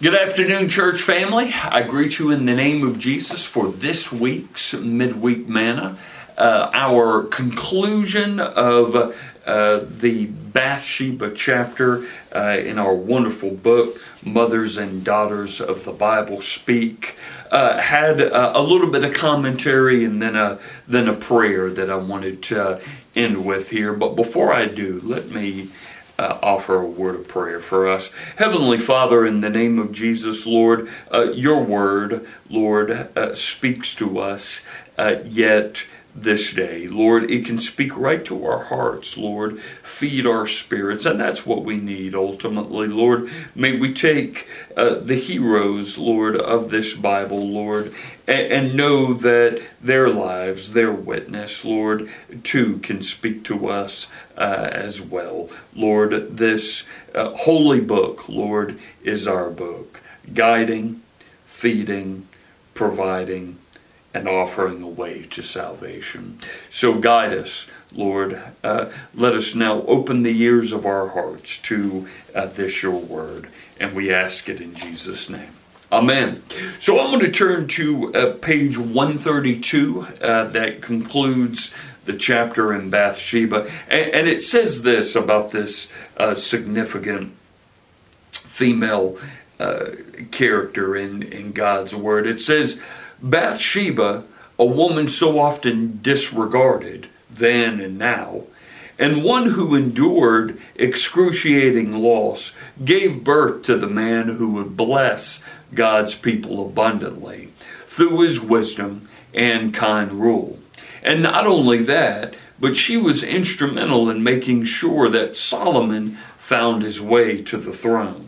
Good afternoon, church family. I greet you in the name of Jesus for this week's midweek manna, uh, our conclusion of uh, the Bathsheba chapter uh, in our wonderful book, Mothers and Daughters of the Bible Speak. Uh, had uh, a little bit of commentary and then a then a prayer that I wanted to end with here. But before I do, let me uh, offer a word of prayer for us. Heavenly Father, in the name of Jesus, Lord, uh, your word, Lord, uh, speaks to us, uh, yet this day. Lord, it can speak right to our hearts, Lord. Feed our spirits, and that's what we need ultimately, Lord. May we take uh, the heroes, Lord, of this Bible, Lord, and, and, know that their lives, their witness, Lord, too can speak to us uh, as well. Lord, this uh, holy book, Lord, is our book, guiding, feeding, providing, and offering a way to salvation. So guide us, Lord. Uh, let us now open the ears of our hearts to uh, this your word, and we ask it in Jesus' name. Amen. So I'm going to turn to uh, page 132 uh, that concludes the chapter in Bathsheba. And, and it says this about this uh, significant female uh, character in, in God's Word. It says, Bathsheba, a woman so often disregarded then and now, and one who endured excruciating loss, gave birth to the man who would bless God's people abundantly through his wisdom and kind rule. And not only that, but she was instrumental in making sure that Solomon found his way to the throne.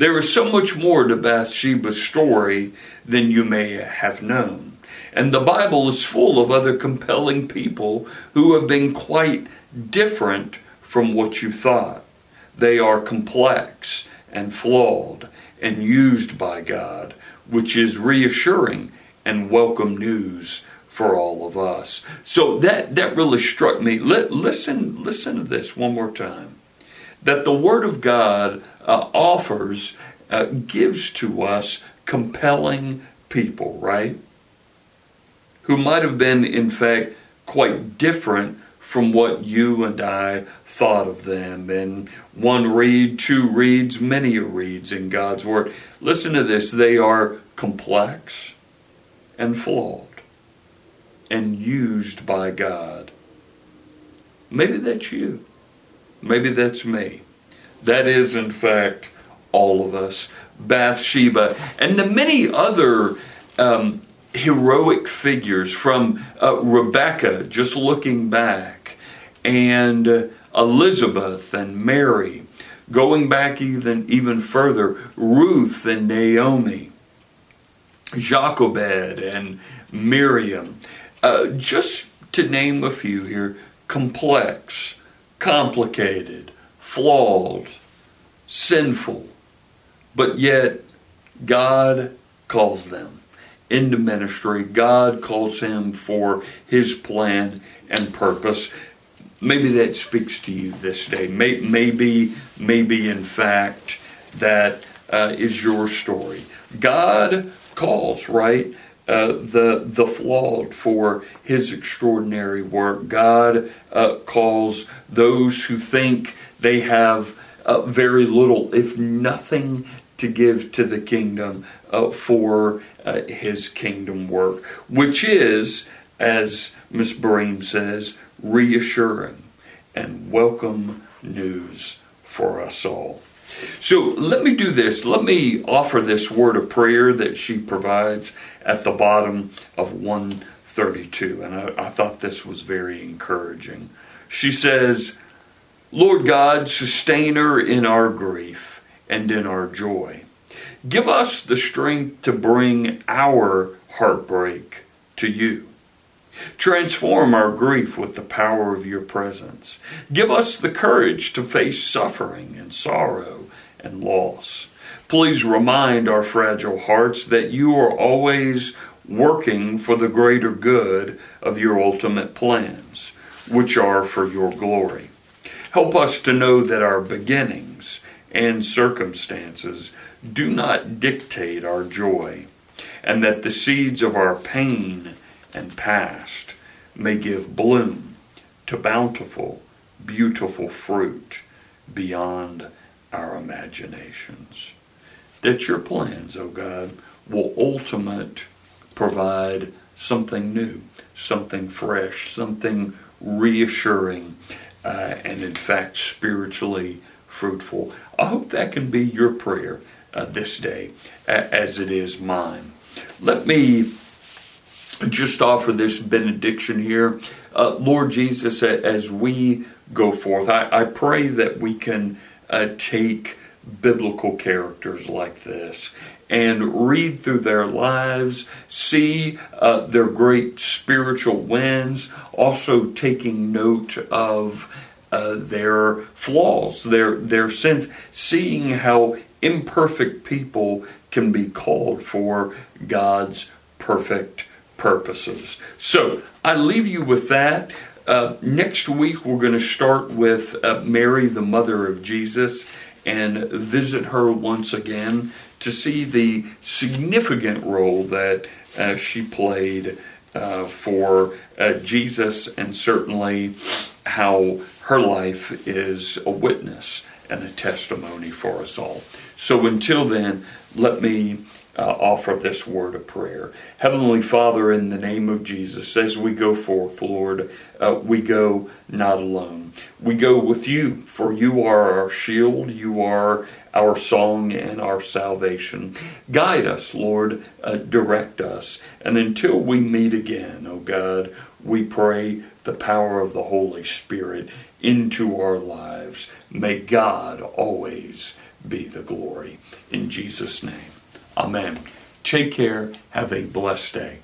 There is so much more to Bathsheba's story than you may have known. And the Bible is full of other compelling people who have been quite different from what you thought. They are complex and flawed and used by God, which is reassuring and welcome news for all of us. So that that really struck me. Let, listen listen to this one more time. That the Word of God uh, offers uh, gives to us compelling people, right? Who might have been, in fact, quite different from what you and I thought of them. And one read, two reads, many reads in God's Word. Listen to this they are complex and flawed and used by God. Maybe that's you. Maybe that's me. That is, in fact, all of us. Bathsheba and the many other um, heroic figures from uh, Rebecca, just looking back, and uh, Elizabeth and Mary, going back even, even further, Ruth and Naomi, Jochebed and Miriam. Uh, just to name a few here complex, complicated, flawed, sinful, but yet God calls them into ministry. God calls him for his plan and purpose. Maybe that speaks to you this day. Maybe, maybe in fact, that uh, is your story. God calls, right? Uh, the the flawed for His extraordinary work. God uh, calls those who think they have uh, very little, if nothing, to give to the kingdom uh, for uh, His kingdom work, which is, as Miss Bream says, reassuring and welcome news for us all. So let me do this. Let me offer this word of prayer that she provides at the bottom of 132. And I, I thought this was very encouraging. She says, Lord God, sustainer in our grief and in our joy, give us the strength to bring our heartbreak to you. Transform our grief with the power of your presence. Give us the courage to face suffering and sorrow and loss. Please remind our fragile hearts that you are always working for the greater good of your ultimate plans, which are for your glory. Help us to know that our beginnings and circumstances do not dictate our joy, and that the seeds of our pain and past may give bloom to bountiful, beautiful fruit beyond our imaginations. That your plans, O oh God, will ultimate provide something new, something fresh, something reassuring, uh, and in fact spiritually fruitful. I hope that can be your prayer uh, this day, as it is mine. Let me just offer this benediction here. Uh, Lord Jesus, as we go forth, I, I pray that we can uh, take biblical characters like this and read through their lives, see uh, their great spiritual wins, also taking note of uh, their flaws, their their sins, seeing how imperfect people can be called for God's perfect purposes. So I leave you with that. Uh, next week, we're going to start with uh, Mary, the mother of Jesus, and visit her once again to see the significant role that uh, she played uh, for uh, Jesus and certainly how her life is a witness and a testimony for us all. So until then, let me uh, offer this word of prayer. Heavenly Father, in the name of Jesus, as we go forth, Lord, uh, we go not alone. We go with you, for you are our shield, you are our song and our salvation. Guide us, Lord, uh, direct us. And until we meet again, O oh God, we pray the power of the Holy Spirit into our lives. May God always be the glory. In Jesus' name. Amen. Take care. Have a blessed day.